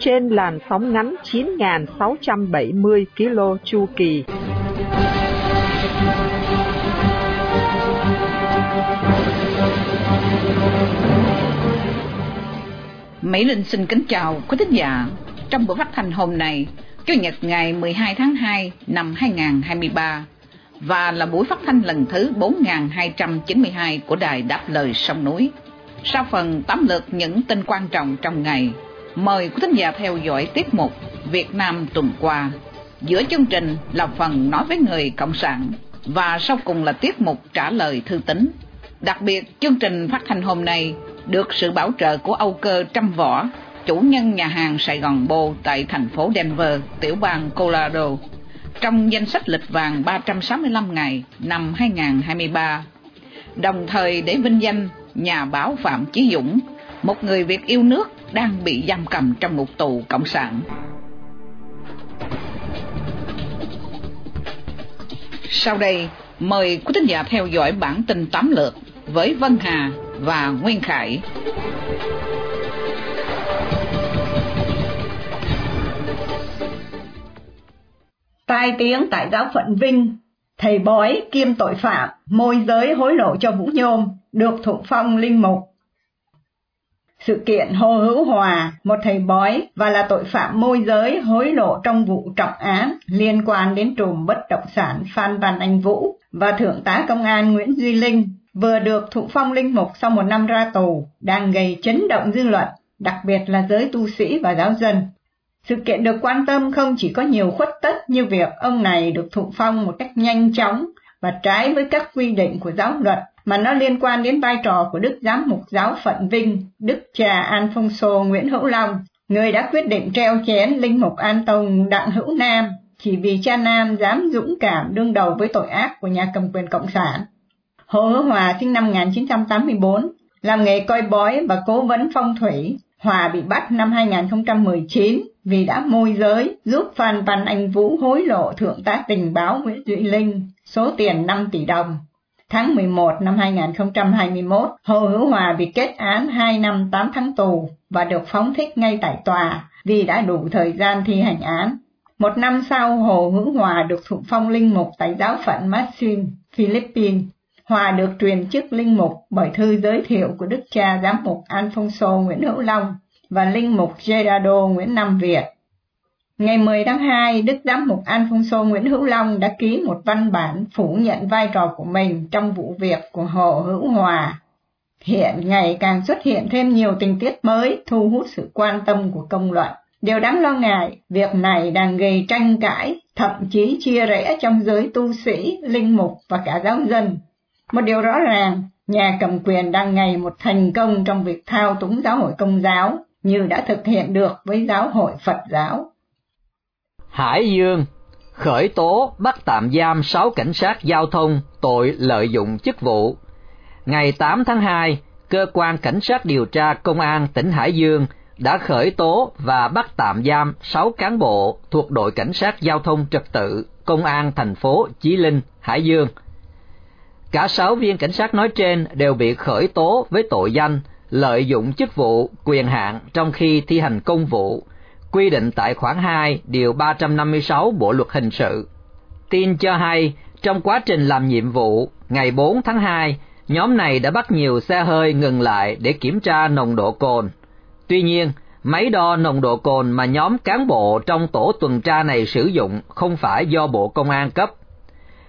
Trên làn sóng ngắn 9.670 km chu kỳ. Mỹ Linh xin kính chào quý thính giả. Trong buổi phát thanh hôm nay, Chủ nhật ngày 12 tháng 2 năm 2023 và là buổi phát thanh lần thứ 4292 của Đài Đáp Lời Sông Núi. Sau phần tóm lược những tin quan trọng trong ngày, mời quý thính giả theo dõi tiết mục Việt Nam tuần qua. Giữa chương trình là phần nói với người Cộng sản và sau cùng là tiết mục trả lời thư tín. Đặc biệt, chương trình phát hành hôm nay được sự bảo trợ của Âu Cơ Trăm Võ, chủ nhân nhà hàng Sài Gòn Bô tại thành phố Denver, tiểu bang Colorado, trong danh sách lịch vàng 365 ngày năm 2023. Đồng thời để vinh danh nhà báo Phạm Chí Dũng, một người Việt yêu nước đang bị giam cầm trong ngục tù Cộng sản. Sau đây, mời quý thính giả theo dõi bản tin tóm lược với Vân Hà và Nguyên Khải. Tai tiếng tại giáo phận Vinh, thầy bói kiêm tội phạm, môi giới hối lộ cho Vũ Nhôm, được thụ phong linh mục. Sự kiện Hồ Hữu Hòa, một thầy bói và là tội phạm môi giới hối lộ trong vụ trọng án liên quan đến trùm bất động sản Phan Văn Anh Vũ và Thượng tá Công an Nguyễn Duy Linh vừa được thụ phong linh mục sau một năm ra tù, đang gây chấn động dư luận, đặc biệt là giới tu sĩ và giáo dân. Sự kiện được quan tâm không chỉ có nhiều khuất tất như việc ông này được thụ phong một cách nhanh chóng và trái với các quy định của giáo luật, mà nó liên quan đến vai trò của Đức Giám mục giáo phận Vinh, Đức cha Alfonso Nguyễn Hữu Long, người đã quyết định treo chén linh mục An Tông Đặng Hữu Nam chỉ vì cha Nam dám dũng cảm đương đầu với tội ác của nhà cầm quyền Cộng sản. Hồ Hữu Hòa sinh năm 1984, làm nghề coi bói và cố vấn phong thủy. Hòa bị bắt năm 2019 vì đã môi giới giúp Phan Văn Anh Vũ hối lộ Thượng tá tình báo Nguyễn Duy Linh số tiền 5 tỷ đồng. Tháng 11 năm 2021, Hồ Hữu Hòa bị kết án 2 năm 8 tháng tù và được phóng thích ngay tại tòa vì đã đủ thời gian thi hành án. Một năm sau, Hồ Hữu Hòa được thụ phong linh mục tại giáo phận Maxim, Philippines. Hòa được truyền chức linh mục bởi thư giới thiệu của đức cha giám mục Alfonso Nguyễn Hữu Long và linh mục Gerardo Nguyễn Nam Việt. Ngày 10 tháng 2, Đức Giám mục Alfonso Nguyễn Hữu Long đã ký một văn bản phủ nhận vai trò của mình trong vụ việc của Hồ Hữu Hòa. Hiện ngày càng xuất hiện thêm nhiều tình tiết mới thu hút sự quan tâm của công luận. Điều đáng lo ngại, việc này đang gây tranh cãi, thậm chí chia rẽ trong giới tu sĩ, linh mục và cả giáo dân. Một điều rõ ràng, nhà cầm quyền đang ngày một thành công trong việc thao túng giáo hội công giáo, như đã thực hiện được với giáo hội Phật giáo. Hải Dương khởi tố bắt tạm giam 6 cảnh sát giao thông tội lợi dụng chức vụ. Ngày 8 tháng 2, cơ quan cảnh sát điều tra công an tỉnh Hải Dương đã khởi tố và bắt tạm giam 6 cán bộ thuộc đội cảnh sát giao thông trật tự công an thành phố Chí Linh, Hải Dương. Cả 6 viên cảnh sát nói trên đều bị khởi tố với tội danh lợi dụng chức vụ, quyền hạn trong khi thi hành công vụ, quy định tại khoản 2 điều 356 Bộ luật hình sự. Tin cho hay, trong quá trình làm nhiệm vụ, ngày 4 tháng 2, nhóm này đã bắt nhiều xe hơi ngừng lại để kiểm tra nồng độ cồn. Tuy nhiên, máy đo nồng độ cồn mà nhóm cán bộ trong tổ tuần tra này sử dụng không phải do Bộ Công an cấp.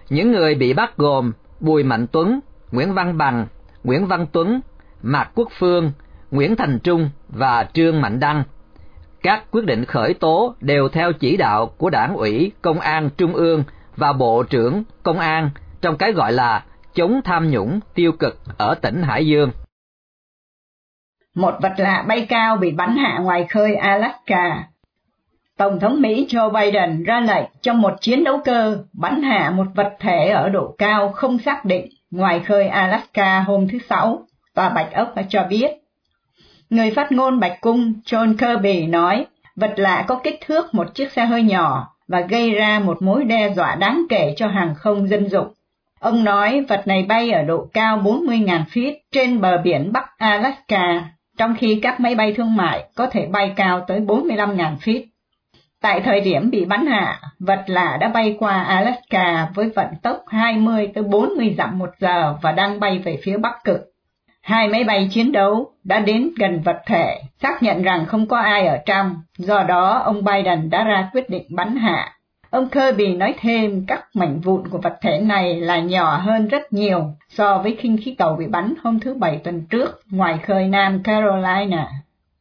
Những người bị bắt gồm Bùi Mạnh Tuấn, Nguyễn Văn Bằng, Nguyễn Văn Tuấn, Mạc Quốc Phương, Nguyễn Thành Trung và Trương Mạnh Đăng. Các quyết định khởi tố đều theo chỉ đạo của Đảng ủy Công an Trung ương và Bộ trưởng Công an trong cái gọi là chống tham nhũng tiêu cực ở tỉnh Hải Dương. Một vật lạ bay cao bị bắn hạ ngoài khơi Alaska. Tổng thống Mỹ Joe Biden ra lệnh cho một chiến đấu cơ bắn hạ một vật thể ở độ cao không xác định ngoài khơi Alaska hôm thứ Sáu, Tòa Bạch Ốc đã cho biết. Người phát ngôn Bạch Cung John Kirby nói vật lạ có kích thước một chiếc xe hơi nhỏ và gây ra một mối đe dọa đáng kể cho hàng không dân dụng. Ông nói vật này bay ở độ cao 40.000 feet trên bờ biển Bắc Alaska, trong khi các máy bay thương mại có thể bay cao tới 45.000 feet. Tại thời điểm bị bắn hạ, vật lạ đã bay qua Alaska với vận tốc 20 tới 40 dặm một giờ và đang bay về phía Bắc Cực. Hai máy bay chiến đấu đã đến gần vật thể, xác nhận rằng không có ai ở trong, do đó ông Biden đã ra quyết định bắn hạ. Ông Kirby nói thêm các mảnh vụn của vật thể này là nhỏ hơn rất nhiều so với khinh khí cầu bị bắn hôm thứ Bảy tuần trước ngoài khơi Nam Carolina.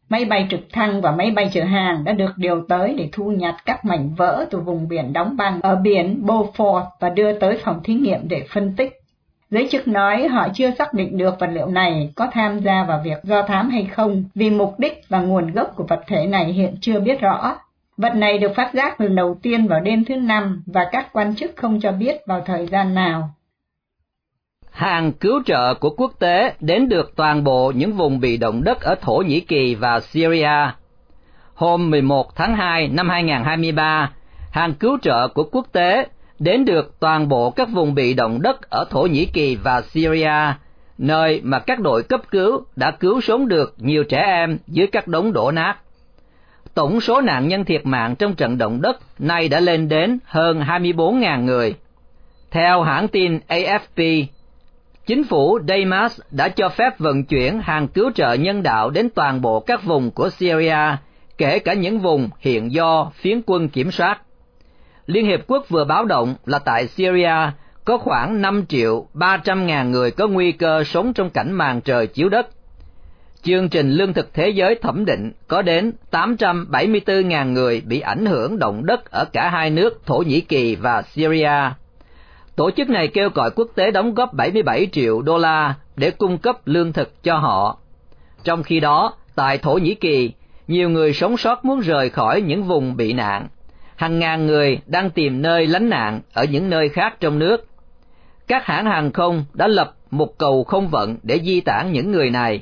Máy bay trực thăng và máy bay chở hàng đã được điều tới để thu nhặt các mảnh vỡ từ vùng biển đóng băng ở biển Beaufort và đưa tới phòng thí nghiệm để phân tích. Giới chức nói họ chưa xác định được vật liệu này có tham gia vào việc do thám hay không vì mục đích và nguồn gốc của vật thể này hiện chưa biết rõ. Vật này được phát giác lần đầu tiên vào đêm thứ năm và các quan chức không cho biết vào thời gian nào. Hàng cứu trợ của quốc tế đến được toàn bộ những vùng bị động đất ở Thổ Nhĩ Kỳ và Syria. Hôm 11 tháng 2 năm 2023, hàng cứu trợ của quốc tế đến được toàn bộ các vùng bị động đất ở Thổ Nhĩ Kỳ và Syria, nơi mà các đội cấp cứu đã cứu sống được nhiều trẻ em dưới các đống đổ nát. Tổng số nạn nhân thiệt mạng trong trận động đất nay đã lên đến hơn 24.000 người. Theo hãng tin AFP, chính phủ Damas đã cho phép vận chuyển hàng cứu trợ nhân đạo đến toàn bộ các vùng của Syria, kể cả những vùng hiện do phiến quân kiểm soát. Liên Hiệp Quốc vừa báo động là tại Syria có khoảng 5 triệu 300 ngàn người có nguy cơ sống trong cảnh màn trời chiếu đất. Chương trình Lương thực Thế giới thẩm định có đến 874 ngàn người bị ảnh hưởng động đất ở cả hai nước Thổ Nhĩ Kỳ và Syria. Tổ chức này kêu gọi quốc tế đóng góp 77 triệu đô la để cung cấp lương thực cho họ. Trong khi đó, tại Thổ Nhĩ Kỳ, nhiều người sống sót muốn rời khỏi những vùng bị nạn hàng ngàn người đang tìm nơi lánh nạn ở những nơi khác trong nước. Các hãng hàng không đã lập một cầu không vận để di tản những người này.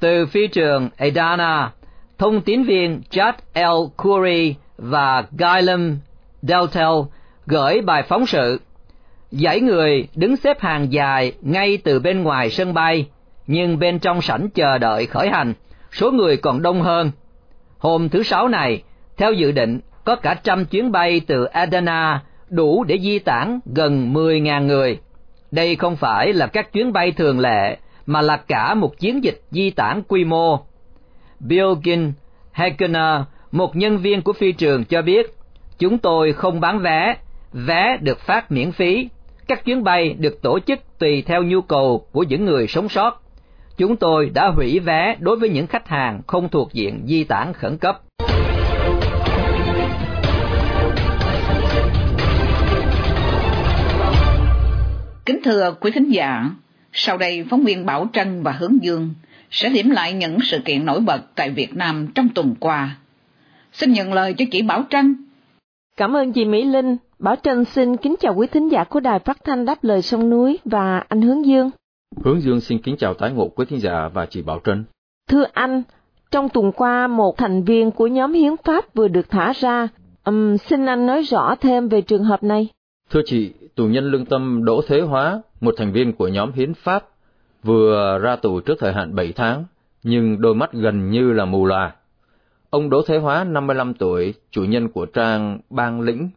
Từ phi trường Adana, thông tín viên Chad L. Khoury và Gylem Deltel gửi bài phóng sự. Dãy người đứng xếp hàng dài ngay từ bên ngoài sân bay, nhưng bên trong sảnh chờ đợi khởi hành, số người còn đông hơn. Hôm thứ Sáu này, theo dự định, có cả trăm chuyến bay từ Adana đủ để di tản gần 10.000 người. Đây không phải là các chuyến bay thường lệ, mà là cả một chiến dịch di tản quy mô. Bilgin Hagener, một nhân viên của phi trường cho biết, chúng tôi không bán vé, vé được phát miễn phí. Các chuyến bay được tổ chức tùy theo nhu cầu của những người sống sót. Chúng tôi đã hủy vé đối với những khách hàng không thuộc diện di tản khẩn cấp. Kính thưa quý thính giả, sau đây phóng viên Bảo Trân và Hướng Dương sẽ điểm lại những sự kiện nổi bật tại Việt Nam trong tuần qua. Xin nhận lời cho chị Bảo Trân. Cảm ơn chị Mỹ Linh. Bảo Trân xin kính chào quý thính giả của Đài Phát thanh Đáp lời sông núi và anh Hướng Dương. Hướng Dương xin kính chào tái ngộ quý thính giả và chị Bảo Trân. Thưa anh, trong tuần qua một thành viên của nhóm hiến pháp vừa được thả ra. Um, xin anh nói rõ thêm về trường hợp này. Thưa chị, tù nhân lương tâm Đỗ Thế Hóa, một thành viên của nhóm hiến pháp, vừa ra tù trước thời hạn 7 tháng, nhưng đôi mắt gần như là mù lòa. Ông Đỗ Thế Hóa, 55 tuổi, chủ nhân của trang Bang Lĩnh,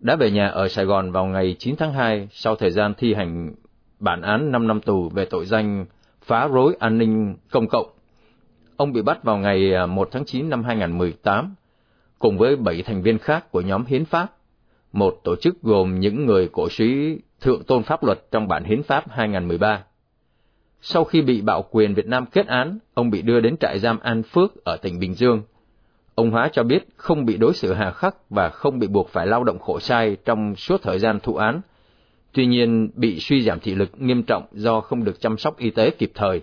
đã về nhà ở Sài Gòn vào ngày 9 tháng 2 sau thời gian thi hành bản án 5 năm tù về tội danh phá rối an ninh công cộng. Ông bị bắt vào ngày à, 1 tháng 9 năm 2018, cùng với 7 thành viên khác của nhóm hiến pháp một tổ chức gồm những người cổ suý thượng tôn pháp luật trong bản hiến pháp 2013. Sau khi bị bạo quyền Việt Nam kết án, ông bị đưa đến trại giam An Phước ở tỉnh Bình Dương. Ông Hóa cho biết không bị đối xử hà khắc và không bị buộc phải lao động khổ sai trong suốt thời gian thụ án. Tuy nhiên, bị suy giảm thị lực nghiêm trọng do không được chăm sóc y tế kịp thời.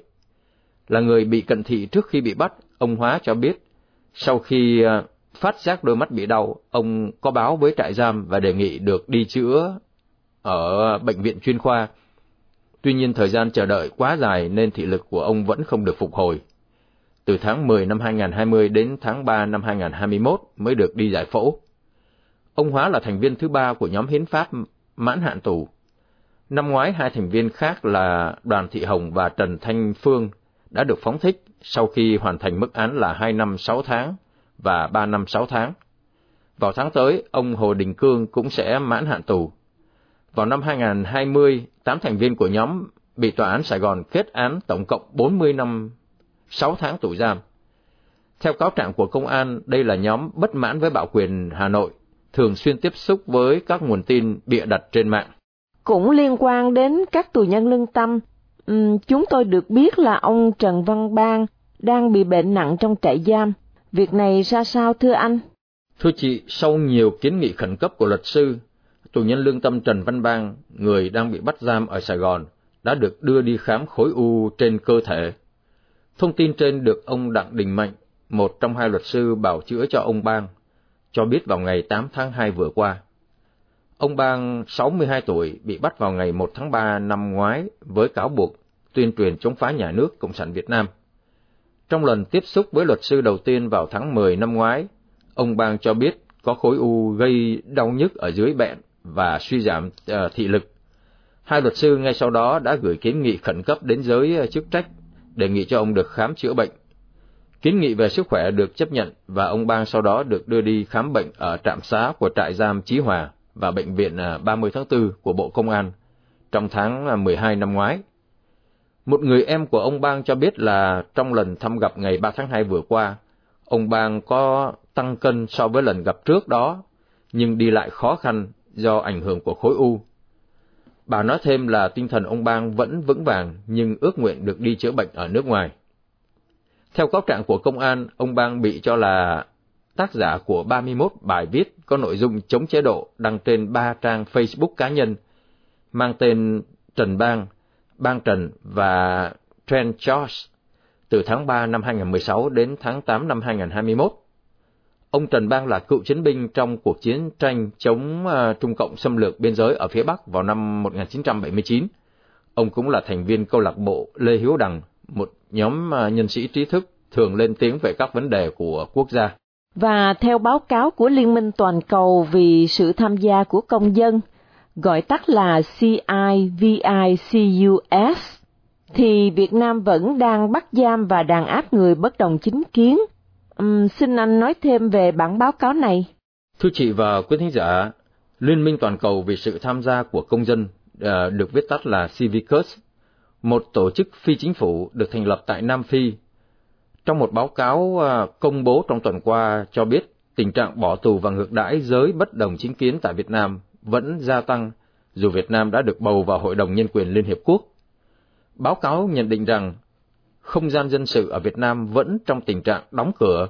Là người bị cận thị trước khi bị bắt, ông Hóa cho biết, sau khi à, phát giác đôi mắt bị đau, ông có báo với trại giam và đề nghị được đi chữa ở bệnh viện chuyên khoa. Tuy nhiên thời gian chờ đợi quá dài nên thị lực của ông vẫn không được phục hồi. Từ tháng 10 năm 2020 đến tháng 3 năm 2021 mới được đi giải phẫu. Ông Hóa là thành viên thứ ba của nhóm hiến pháp mãn hạn tù. Năm ngoái, hai thành viên khác là Đoàn Thị Hồng và Trần Thanh Phương đã được phóng thích sau khi hoàn thành mức án là 2 năm 6 tháng và 3 năm 6 tháng. Vào tháng tới, ông Hồ Đình Cương cũng sẽ mãn hạn tù. Vào năm 2020, 8 thành viên của nhóm bị tòa án Sài Gòn kết án tổng cộng 40 năm 6 tháng tù giam. Theo cáo trạng của công an, đây là nhóm bất mãn với bạo quyền Hà Nội, thường xuyên tiếp xúc với các nguồn tin bịa đặt trên mạng. Cũng liên quan đến các tù nhân lương tâm, chúng tôi được biết là ông Trần Văn Bang đang bị bệnh nặng trong trại giam. Việc này ra sao thưa anh? Thưa chị, sau nhiều kiến nghị khẩn cấp của luật sư, tù nhân lương tâm Trần Văn Bang, người đang bị bắt giam ở Sài Gòn, đã được đưa đi khám khối u trên cơ thể. Thông tin trên được ông Đặng Đình Mạnh, một trong hai luật sư bảo chữa cho ông Bang, cho biết vào ngày 8 tháng 2 vừa qua. Ông Bang, 62 tuổi, bị bắt vào ngày 1 tháng 3 năm ngoái với cáo buộc tuyên truyền chống phá nhà nước Cộng sản Việt Nam. Trong lần tiếp xúc với luật sư đầu tiên vào tháng 10 năm ngoái, ông Bang cho biết có khối u gây đau nhức ở dưới bẹn và suy giảm uh, thị lực. Hai luật sư ngay sau đó đã gửi kiến nghị khẩn cấp đến giới ờ, chức trách, đề nghị cho ông được khám chữa bệnh. Kiến nghị về sức khỏe được chấp nhận và ông Bang sau đó được đưa đi khám bệnh ở trạm xá của trại giam Chí Hòa và bệnh viện ờ, 30 tháng 4 của Bộ Công an trong tháng 12 năm ngoái. Một người em của ông Bang cho biết là trong lần thăm gặp ngày 3 tháng 2 vừa qua, ông Bang có tăng cân so với lần gặp trước đó, nhưng đi lại khó khăn do ảnh hưởng của khối u. Bà nói thêm là tinh thần ông Bang vẫn vững vàng nhưng ước nguyện được đi chữa bệnh ở nước ngoài. Theo cáo trạng của công an, ông Bang bị cho là tác giả của 31 bài viết có nội dung chống chế độ đăng trên ba trang Facebook cá nhân mang tên Trần Bang, Bang Trần và Trent George từ tháng 3 năm 2016 đến tháng 8 năm 2021. Ông Trần Bang là cựu chiến binh trong cuộc chiến tranh chống ờ, Trung Cộng xâm lược biên giới ở phía Bắc vào năm 1979. Ông cũng là thành viên câu lạc bộ Lê Hiếu Đằng, một nhóm ờ, nhân sĩ trí thức thường lên tiếng về các vấn đề của quốc gia. Và theo báo cáo của Liên minh Toàn cầu vì sự tham gia của công dân, gọi tắt là CIVICUS, thì Việt Nam vẫn đang bắt giam và đàn áp người bất đồng chính kiến. Uhm, xin anh nói thêm về bản báo cáo này. Thưa chị và quý thính giả, Liên minh Toàn cầu vì sự tham gia của công dân uh, được viết tắt là Civicus, một tổ chức phi chính phủ được thành lập tại Nam Phi. Trong một báo cáo uh, công bố trong tuần qua cho biết tình trạng bỏ tù và ngược đãi giới bất đồng chính kiến tại Việt Nam vẫn gia tăng dù Việt Nam đã được bầu vào Hội đồng Nhân quyền Liên Hiệp Quốc. Báo cáo nhận định rằng không gian dân sự ở Việt Nam vẫn trong tình trạng đóng cửa,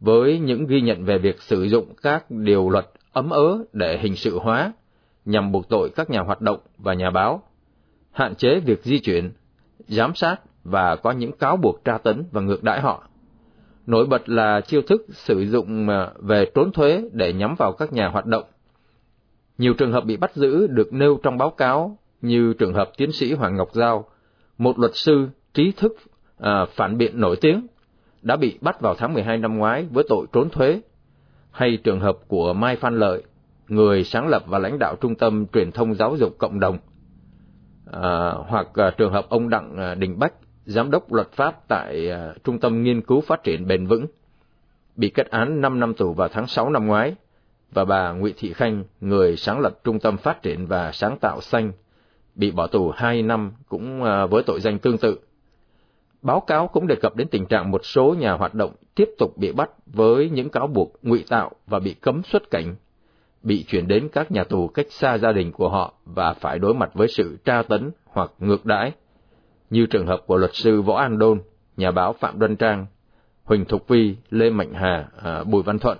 với những ghi nhận về việc sử dụng các điều luật ấm ớ để hình sự hóa, nhằm buộc tội các nhà hoạt động và nhà báo, hạn chế việc di chuyển, giám sát và có những cáo buộc tra tấn và ngược đãi họ. Nổi bật là chiêu thức sử dụng à, về trốn thuế để nhắm vào các nhà hoạt động. Nhiều trường hợp bị bắt giữ được nêu trong báo cáo như trường hợp tiến sĩ Hoàng Ngọc Giao, một luật sư trí thức à, phản biện nổi tiếng, đã bị bắt vào tháng 12 năm ngoái với tội trốn thuế, hay trường hợp của Mai Phan Lợi, người sáng lập và lãnh đạo Trung tâm Truyền thông Giáo dục Cộng đồng, à, hoặc à, trường hợp ông Đặng à, Đình Bách, giám đốc luật pháp tại à, Trung tâm Nghiên cứu Phát triển Bền vững, bị kết án 5 năm tù vào tháng 6 năm ngoái, và bà Nguyễn Thị Khanh, người sáng lập Trung tâm Phát triển và Sáng tạo Xanh, bị bỏ tù 2 năm cũng à, với tội danh tương tự. Báo cáo cũng đề cập đến tình trạng một số nhà hoạt động tiếp tục bị bắt với những cáo buộc ngụy tạo và bị cấm xuất cảnh, bị chuyển đến các nhà tù cách xa gia đình của họ và phải đối mặt với sự tra tấn hoặc ngược đãi, như trường hợp của luật sư Võ An Đôn, nhà báo Phạm Đoan Trang, Huỳnh Thục Vi, Lê Mạnh Hà, à, Bùi Văn Thuận.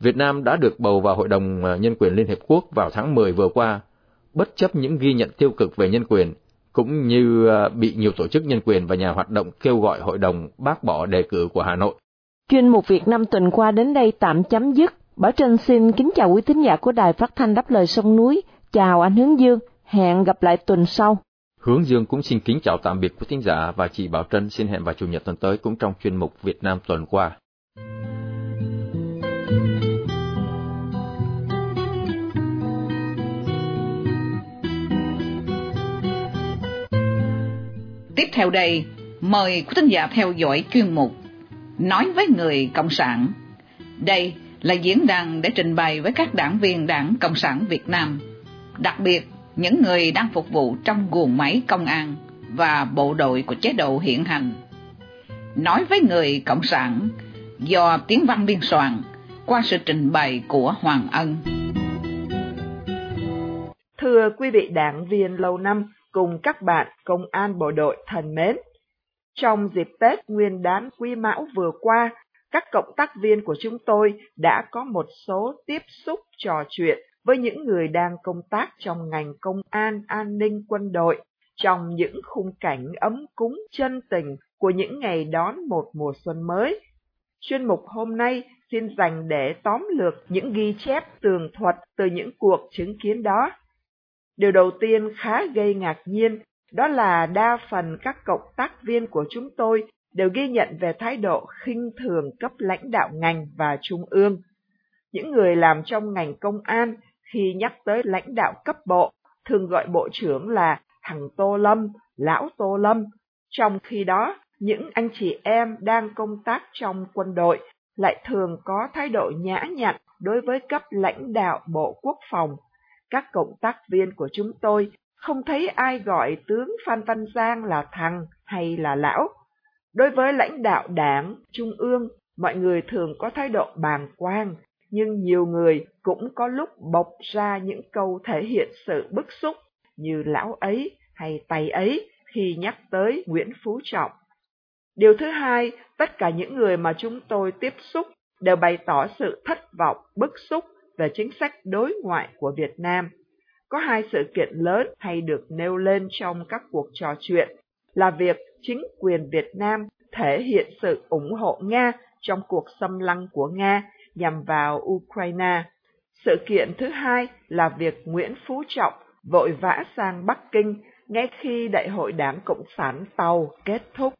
Việt Nam đã được bầu vào Hội đồng à, Nhân quyền Liên Hiệp Quốc vào tháng 10 vừa qua, bất chấp những ghi nhận tiêu cực về nhân quyền cũng như à, bị nhiều tổ chức nhân quyền và nhà hoạt động kêu gọi hội đồng bác bỏ đề cử của Hà Nội. Chuyên mục Việt Nam tuần qua đến đây tạm chấm dứt. Bảo Trân xin kính chào quý thính giả của Đài Phát thanh Đáp lời sông núi. Chào anh Hướng Dương, hẹn gặp lại tuần sau. Hướng Dương cũng xin kính chào tạm biệt quý thính giả và chị Bảo Trân xin hẹn vào Chủ nhật tuần tới cũng trong chuyên mục Việt Nam tuần qua. Tiếp theo đây, mời quý thính giả theo dõi chuyên mục Nói với người Cộng sản. Đây là diễn đàn để trình bày với các đảng viên Đảng Cộng sản Việt Nam, đặc biệt những người đang phục vụ trong guồng máy công an và bộ đội của chế độ hiện hành. Nói với người Cộng sản do tiếng văn biên soạn qua sự trình bày của Hoàng Ân. Thưa quý vị đảng viên lâu năm cùng các bạn công an bộ đội thân mến, trong dịp Tết Nguyên đán Quý Mão vừa qua, các cộng tác viên của chúng tôi đã có một số tiếp xúc trò chuyện với những người đang công tác trong ngành công an, an ninh, quân đội, trong những khung cảnh ấm cúng chân tình của những ngày đón một mùa xuân mới. Chuyên mục hôm nay xin dành để tóm lược những ghi chép tường thuật từ những cuộc chứng kiến đó. Điều đầu tiên khá gây ngạc nhiên, đó là đa phần các cộng tác viên của chúng tôi đều ghi nhận về thái độ khinh thường cấp lãnh đạo ngành và trung ương. Những người làm trong ngành công an khi nhắc tới lãnh đạo cấp bộ thường gọi bộ trưởng là thằng Tô Lâm, lão Tô Lâm. Trong khi đó, những anh chị em đang công tác trong quân đội lại thường có thái độ nhã nhặn đối với cấp lãnh đạo Bộ Quốc phòng. Các cộng tác viên của chúng tôi không thấy ai gọi tướng Phan Văn Giang là thằng hay là lão. Đối với lãnh đạo đảng, trung ương, mọi người thường có thái độ bàng quang, nhưng nhiều người cũng có lúc bộc ra những câu thể hiện sự bức xúc như lão ấy hay tay ấy khi nhắc tới Nguyễn Phú Trọng. Điều thứ hai, tất cả những người mà chúng tôi tiếp xúc đều bày tỏ sự thất vọng, bức xúc về chính sách đối ngoại của Việt Nam. Có hai sự kiện lớn hay được nêu lên trong các cuộc trò chuyện là việc chính quyền Việt Nam thể hiện sự ủng hộ Nga trong cuộc xâm lăng của Nga nhằm vào Ukraine. Sự kiện thứ hai là việc Nguyễn Phú Trọng vội vã sang Bắc Kinh ngay khi Đại hội Đảng Cộng sản Tàu kết thúc.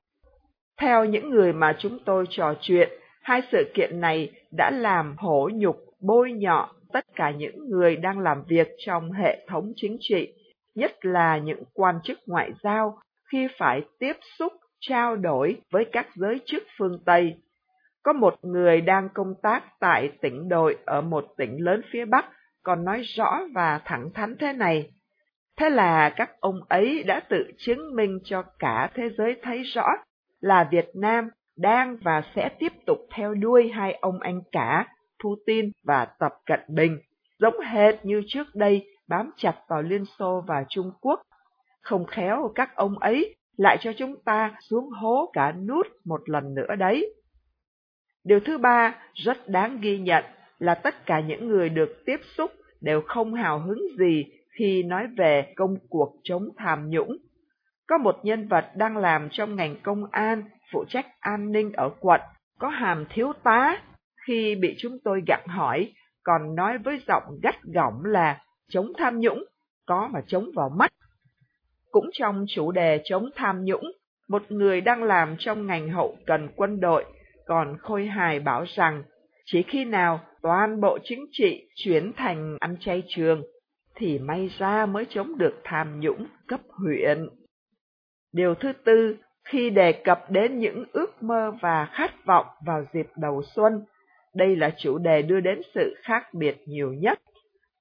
Theo những người mà chúng tôi trò chuyện, hai sự kiện này đã làm hổ nhục, bôi nhọ tất cả những người đang làm việc trong hệ thống chính trị, nhất là những quan chức ngoại giao khi phải tiếp xúc, trao đổi với các giới chức phương Tây. Có một người đang công tác tại tỉnh đội ở một tỉnh lớn phía Bắc còn nói rõ và thẳng thắn thế này. Thế là các ông ấy đã tự chứng minh cho cả thế giới thấy rõ là Việt Nam đang và sẽ tiếp tục theo đuôi hai ông anh cả Putin và Tập Cận Bình, giống hệt như trước đây bám chặt vào Liên Xô và Trung Quốc. Không khéo các ông ấy lại cho chúng ta xuống hố cả nút một lần nữa đấy. Điều thứ ba rất đáng ghi nhận là tất cả những người được tiếp xúc đều không hào hứng gì khi nói về công cuộc chống tham nhũng. Có một nhân vật đang làm trong ngành công an, phụ trách an ninh ở quận, có hàm thiếu tá. Khi bị chúng tôi gặng hỏi, còn nói với giọng gắt gỏng là chống tham nhũng, có mà chống vào mắt. Cũng trong chủ đề chống tham nhũng, một người đang làm trong ngành hậu cần quân đội còn khôi hài bảo rằng chỉ khi nào toàn bộ chính trị chuyển thành ăn chay trường thì may ra mới chống được tham nhũng cấp huyện. Điều thứ tư, khi đề cập đến những ước mơ và khát vọng vào dịp đầu xuân, đây là chủ đề đưa đến sự khác biệt nhiều nhất.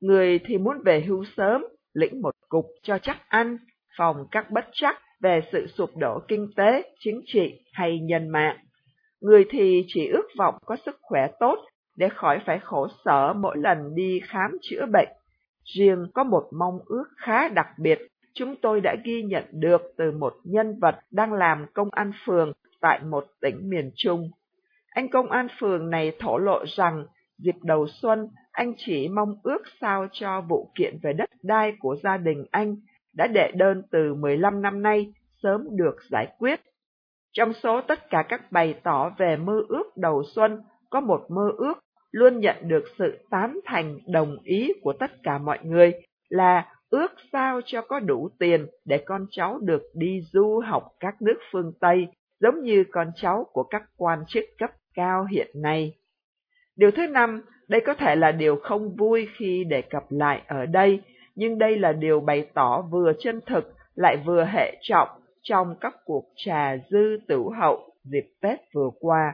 Người thì muốn về hưu sớm, lĩnh một cục cho chắc ăn, phòng các bất chắc về sự sụp đổ kinh tế, chính trị hay nhân mạng. Người thì chỉ ước vọng có sức khỏe tốt để khỏi phải khổ sở mỗi lần đi khám chữa bệnh. Riêng có một mong ước khá đặc biệt chúng tôi đã ghi nhận được từ một nhân vật đang làm công an phường tại một tỉnh miền Trung. Anh công an phường này thổ lộ rằng dịp đầu xuân anh chỉ mong ước sao cho vụ kiện về đất đai của gia đình anh đã đệ đơn từ 15 năm nay sớm được giải quyết. Trong số tất cả các bày tỏ về mơ ước đầu xuân, có một mơ ước luôn nhận được sự tán thành đồng ý của tất cả mọi người là ước sao cho có đủ tiền để con cháu được đi du học các nước phương Tây, giống như con cháu của các quan chức cấp cao hiện nay. Điều thứ năm, đây có thể là điều không vui khi đề cập lại ở đây, nhưng đây là điều bày tỏ vừa chân thực lại vừa hệ trọng trong các cuộc trà dư tử hậu dịp Tết vừa qua.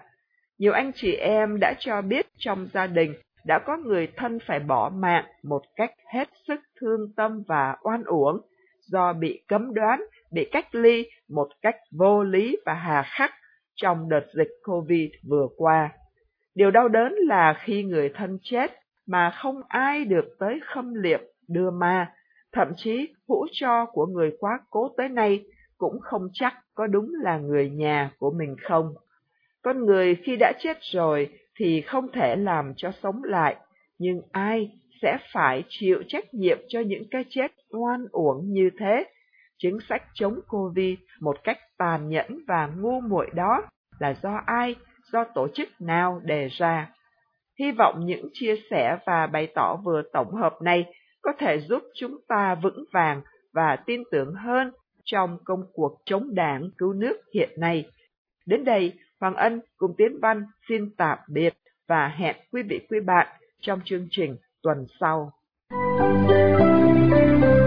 Nhiều anh chị em đã cho biết trong gia đình đã có người thân phải bỏ mạng một cách hết sức thương tâm và oan uổng do bị cấm đoán, bị cách ly một cách vô lý và hà khắc trong đợt dịch Covid vừa qua. Điều đau đớn là khi người thân chết mà không ai được tới khâm liệm đưa ma, thậm chí hũ cho của người quá cố tới nay cũng không chắc có đúng là người nhà của mình không. Con người khi đã chết rồi thì không thể làm cho sống lại, nhưng ai sẽ phải chịu trách nhiệm cho những cái chết oan uổng như thế. Chính sách chống Covid một cách tàn nhẫn và ngu muội đó là do ai, do tổ chức nào đề ra. Hy vọng những chia sẻ và bày tỏ vừa tổng hợp này có thể giúp chúng ta vững vàng và tin tưởng hơn trong công cuộc chống đảng cứu nước hiện nay. Đến đây, Hoàng Ân cùng Tiến Văn xin tạm biệt và hẹn quý vị quý bạn trong chương trình tuần sau.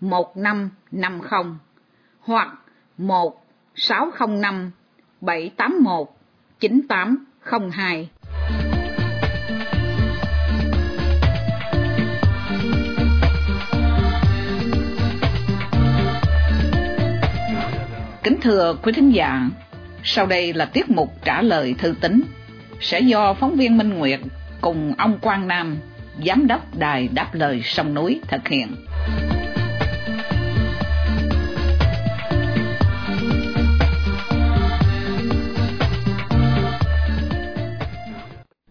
1550 hoặc 1605 781 9802. Kính thưa quý thính giả, sau đây là tiết mục trả lời thư tín sẽ do phóng viên Minh Nguyệt cùng ông Quang Nam, giám đốc đài đáp lời sông núi thực hiện.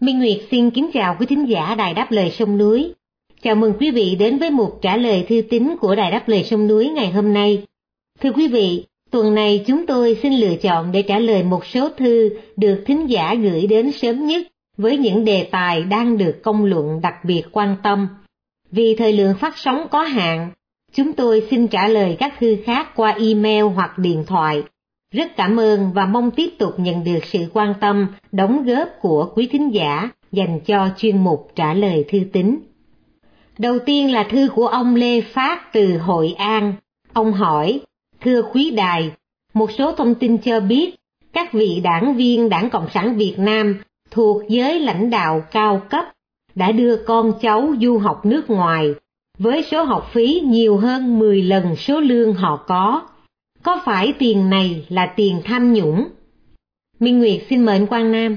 Minh Nguyệt xin kính chào quý thính giả Đài Đáp Lời Sông Núi. Chào mừng quý vị đến với mục trả lời thư tín của Đài Đáp Lời Sông Núi ngày hôm nay. Thưa quý vị, tuần này chúng tôi xin lựa chọn để trả lời một số thư được thính giả gửi đến sớm nhất với những đề tài đang được công luận đặc biệt quan tâm. Vì thời lượng phát sóng có hạn, chúng tôi xin trả lời các thư khác qua email hoặc điện thoại rất cảm ơn và mong tiếp tục nhận được sự quan tâm, đóng góp của quý thính giả dành cho chuyên mục trả lời thư tín. Đầu tiên là thư của ông Lê Phát từ Hội An. Ông hỏi, thưa quý đài, một số thông tin cho biết các vị đảng viên Đảng Cộng sản Việt Nam thuộc giới lãnh đạo cao cấp đã đưa con cháu du học nước ngoài với số học phí nhiều hơn 10 lần số lương họ có có phải tiền này là tiền tham nhũng? Minh Nguyệt xin mời anh Quang Nam.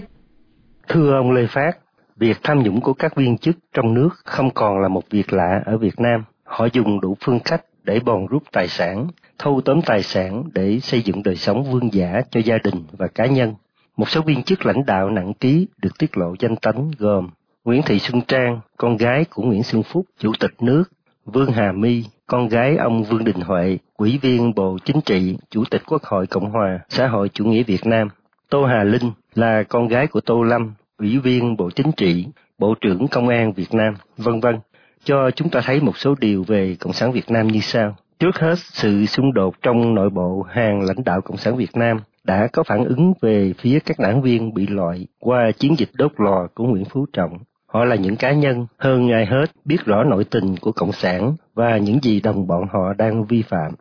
Thưa ông Lê Phát, việc tham nhũng của các viên chức trong nước không còn là một việc lạ ở Việt Nam. Họ dùng đủ phương cách để bòn rút tài sản, thâu tóm tài sản để xây dựng đời sống vương giả cho gia đình và cá nhân. Một số viên chức lãnh đạo nặng ký được tiết lộ danh tánh gồm Nguyễn Thị Xuân Trang, con gái của Nguyễn Xuân Phúc, Chủ tịch nước, Vương Hà My, con gái ông Vương Đình Huệ, Ủy viên Bộ Chính trị, Chủ tịch Quốc hội Cộng hòa Xã hội Chủ nghĩa Việt Nam. Tô Hà Linh là con gái của Tô Lâm, Ủy viên Bộ Chính trị, Bộ trưởng Công an Việt Nam, vân vân, cho chúng ta thấy một số điều về Cộng sản Việt Nam như sau. Trước hết, sự xung đột trong nội bộ hàng lãnh đạo Cộng sản Việt Nam đã có phản ứng về phía các đảng viên bị loại qua chiến dịch đốt lò của Nguyễn Phú Trọng Họ là những cá nhân hơn ai hết biết rõ nội tình của Cộng sản và những gì đồng bọn họ đang vi phạm.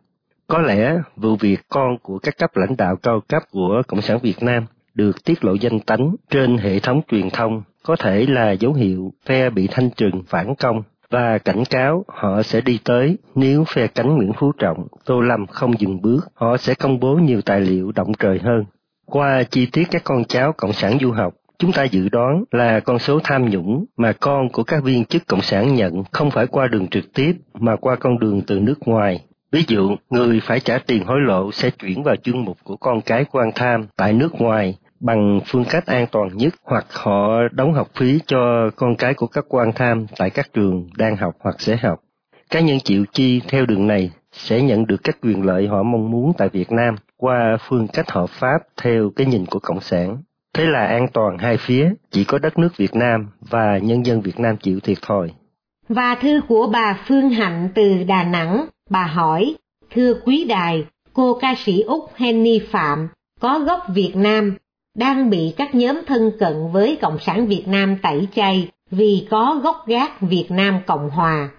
Có lẽ vụ việc con của các cấp lãnh đạo cao cấp của Cộng sản Việt Nam được tiết lộ danh tánh trên hệ thống truyền thông có thể là dấu hiệu phe bị thanh trừng phản công và cảnh cáo họ sẽ đi tới nếu phe cánh Nguyễn Phú Trọng, Tô Lâm không dừng bước, họ sẽ công bố nhiều tài liệu động trời hơn. Qua chi tiết các con cháu Cộng sản du học, chúng ta dự đoán là con số tham nhũng mà con của các viên chức Cộng sản nhận không phải qua đường trực tiếp mà qua con đường từ nước ngoài. Ví dụ, người phải trả tiền hối lộ sẽ chuyển vào chương mục của con cái quan tham tại nước ngoài bằng phương cách an toàn nhất hoặc họ đóng học phí cho con cái của các quan tham tại các trường đang học hoặc sẽ học. Cá nhân chịu chi theo đường này sẽ nhận được các quyền lợi họ mong muốn tại Việt Nam qua phương cách hợp pháp theo cái nhìn của Cộng sản. Thế là an toàn hai phía, chỉ có đất nước Việt Nam và nhân dân Việt Nam chịu thiệt thòi. Và thư của bà Phương Hạnh từ Đà Nẵng, bà hỏi, thưa quý đài, cô ca sĩ Úc Henny Phạm có gốc Việt Nam đang bị các nhóm thân cận với Cộng sản Việt Nam tẩy chay vì có gốc gác Việt Nam Cộng Hòa.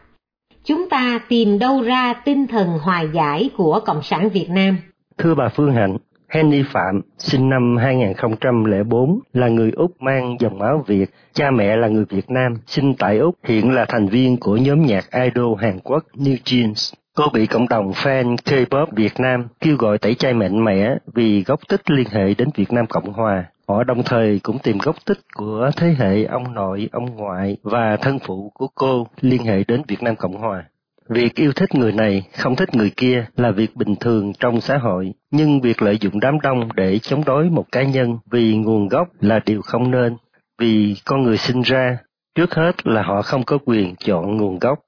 Chúng ta tìm đâu ra tinh thần hòa giải của Cộng sản Việt Nam? Thưa bà Phương Hạnh, Henny Phạm, sinh năm 2004, là người Úc mang dòng máu Việt, cha mẹ là người Việt Nam, sinh tại Úc, hiện là thành viên của nhóm nhạc idol Hàn Quốc New Jeans. Cô bị cộng đồng fan K-pop Việt Nam kêu gọi tẩy chay mạnh mẽ vì gốc tích liên hệ đến Việt Nam Cộng Hòa. Họ đồng thời cũng tìm gốc tích của thế hệ ông nội, ông ngoại và thân phụ của cô liên hệ đến Việt Nam Cộng Hòa. Việc yêu thích người này, không thích người kia là việc bình thường trong xã hội, nhưng việc lợi dụng đám đông để chống đối một cá nhân vì nguồn gốc là điều không nên, vì con người sinh ra, trước hết là họ không có quyền chọn nguồn gốc.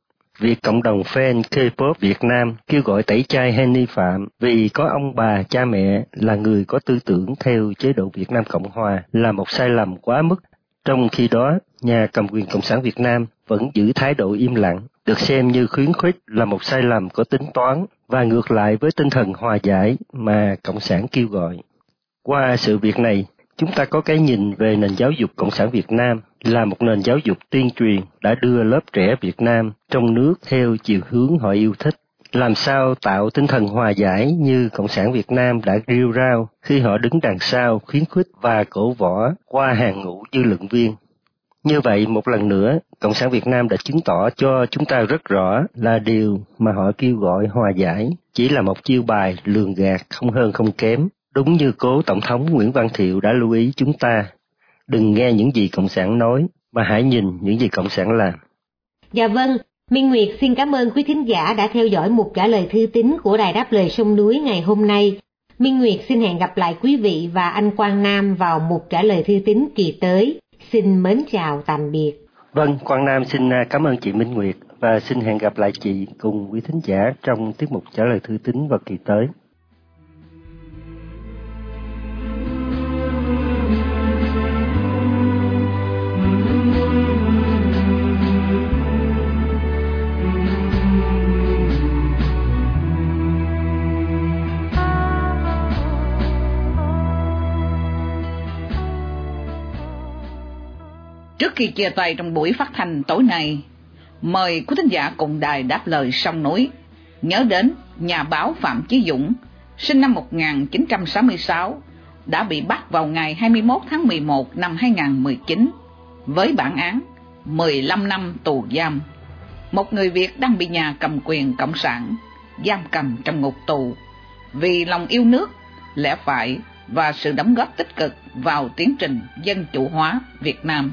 Việc cộng đồng fan K-pop Việt Nam kêu gọi tẩy chay Henny Phạm vì có ông bà cha mẹ là người có tư tưởng theo chế độ Việt Nam Cộng Hòa là một sai lầm quá mức. Trong khi đó, nhà cầm quyền Cộng sản Việt Nam vẫn giữ thái độ im lặng, được xem như khuyến khích là một sai lầm có tính toán và ngược lại với tinh thần hòa giải mà Cộng sản kêu gọi. Qua sự việc này, chúng ta có cái nhìn về nền giáo dục Cộng sản Việt Nam là một nền giáo dục tuyên truyền đã đưa lớp trẻ Việt Nam trong nước theo chiều hướng họ yêu thích. Làm sao tạo tinh thần hòa giải như Cộng sản Việt Nam đã rêu rao khi họ đứng đằng sau khuyến khích và cổ võ qua hàng ngũ dư luận viên. Như vậy, một lần nữa, Cộng sản Việt Nam đã chứng tỏ cho chúng ta rất rõ là điều mà họ kêu gọi hòa giải chỉ là một chiêu bài lường gạt không hơn không kém. Đúng như cố Tổng thống Nguyễn Văn Thiệu đã lưu ý chúng ta, đừng nghe những gì Cộng sản nói, mà hãy nhìn những gì Cộng sản làm. Dạ vâng, Minh Nguyệt xin cảm ơn quý thính giả đã theo dõi một trả lời thư tín của Đài Đáp Lời Sông Núi ngày hôm nay. Minh Nguyệt xin hẹn gặp lại quý vị và anh Quang Nam vào một trả lời thư tín kỳ tới. Xin mến chào tạm biệt. Vâng, Quang Nam xin à, cảm ơn chị Minh Nguyệt và xin hẹn gặp lại chị cùng quý thính giả trong tiết mục trả lời thư tín vào kỳ tới. Khi chia tay trong buổi phát thanh tối nay, mời quý thính giả cùng đài đáp lời sông núi. Nhớ đến nhà báo Phạm Chí Dũng, sinh năm 1966, đã bị bắt vào ngày 21 tháng 11 năm 2019 với bản án 15 năm tù giam. Một người Việt đang bị nhà cầm quyền Cộng sản giam cầm trong ngục tù vì lòng yêu nước, lẽ phải và sự đóng góp tích cực vào tiến trình dân chủ hóa Việt Nam.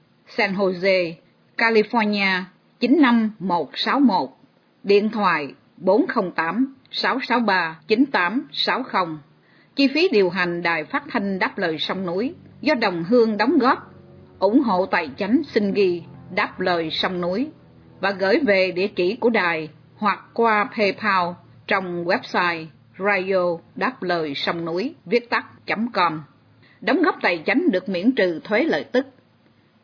San Jose, California 95161 Điện thoại 408 663 9860. Chi phí điều hành đài phát thanh đáp lời sông núi do đồng hương đóng góp. ủng hộ tài chánh xin ghi đáp lời sông núi và gửi về địa chỉ của đài hoặc qua PayPal trong website radio đáp lời sông núi viết tắt.com. Đóng góp tài chánh được miễn trừ thuế lợi tức.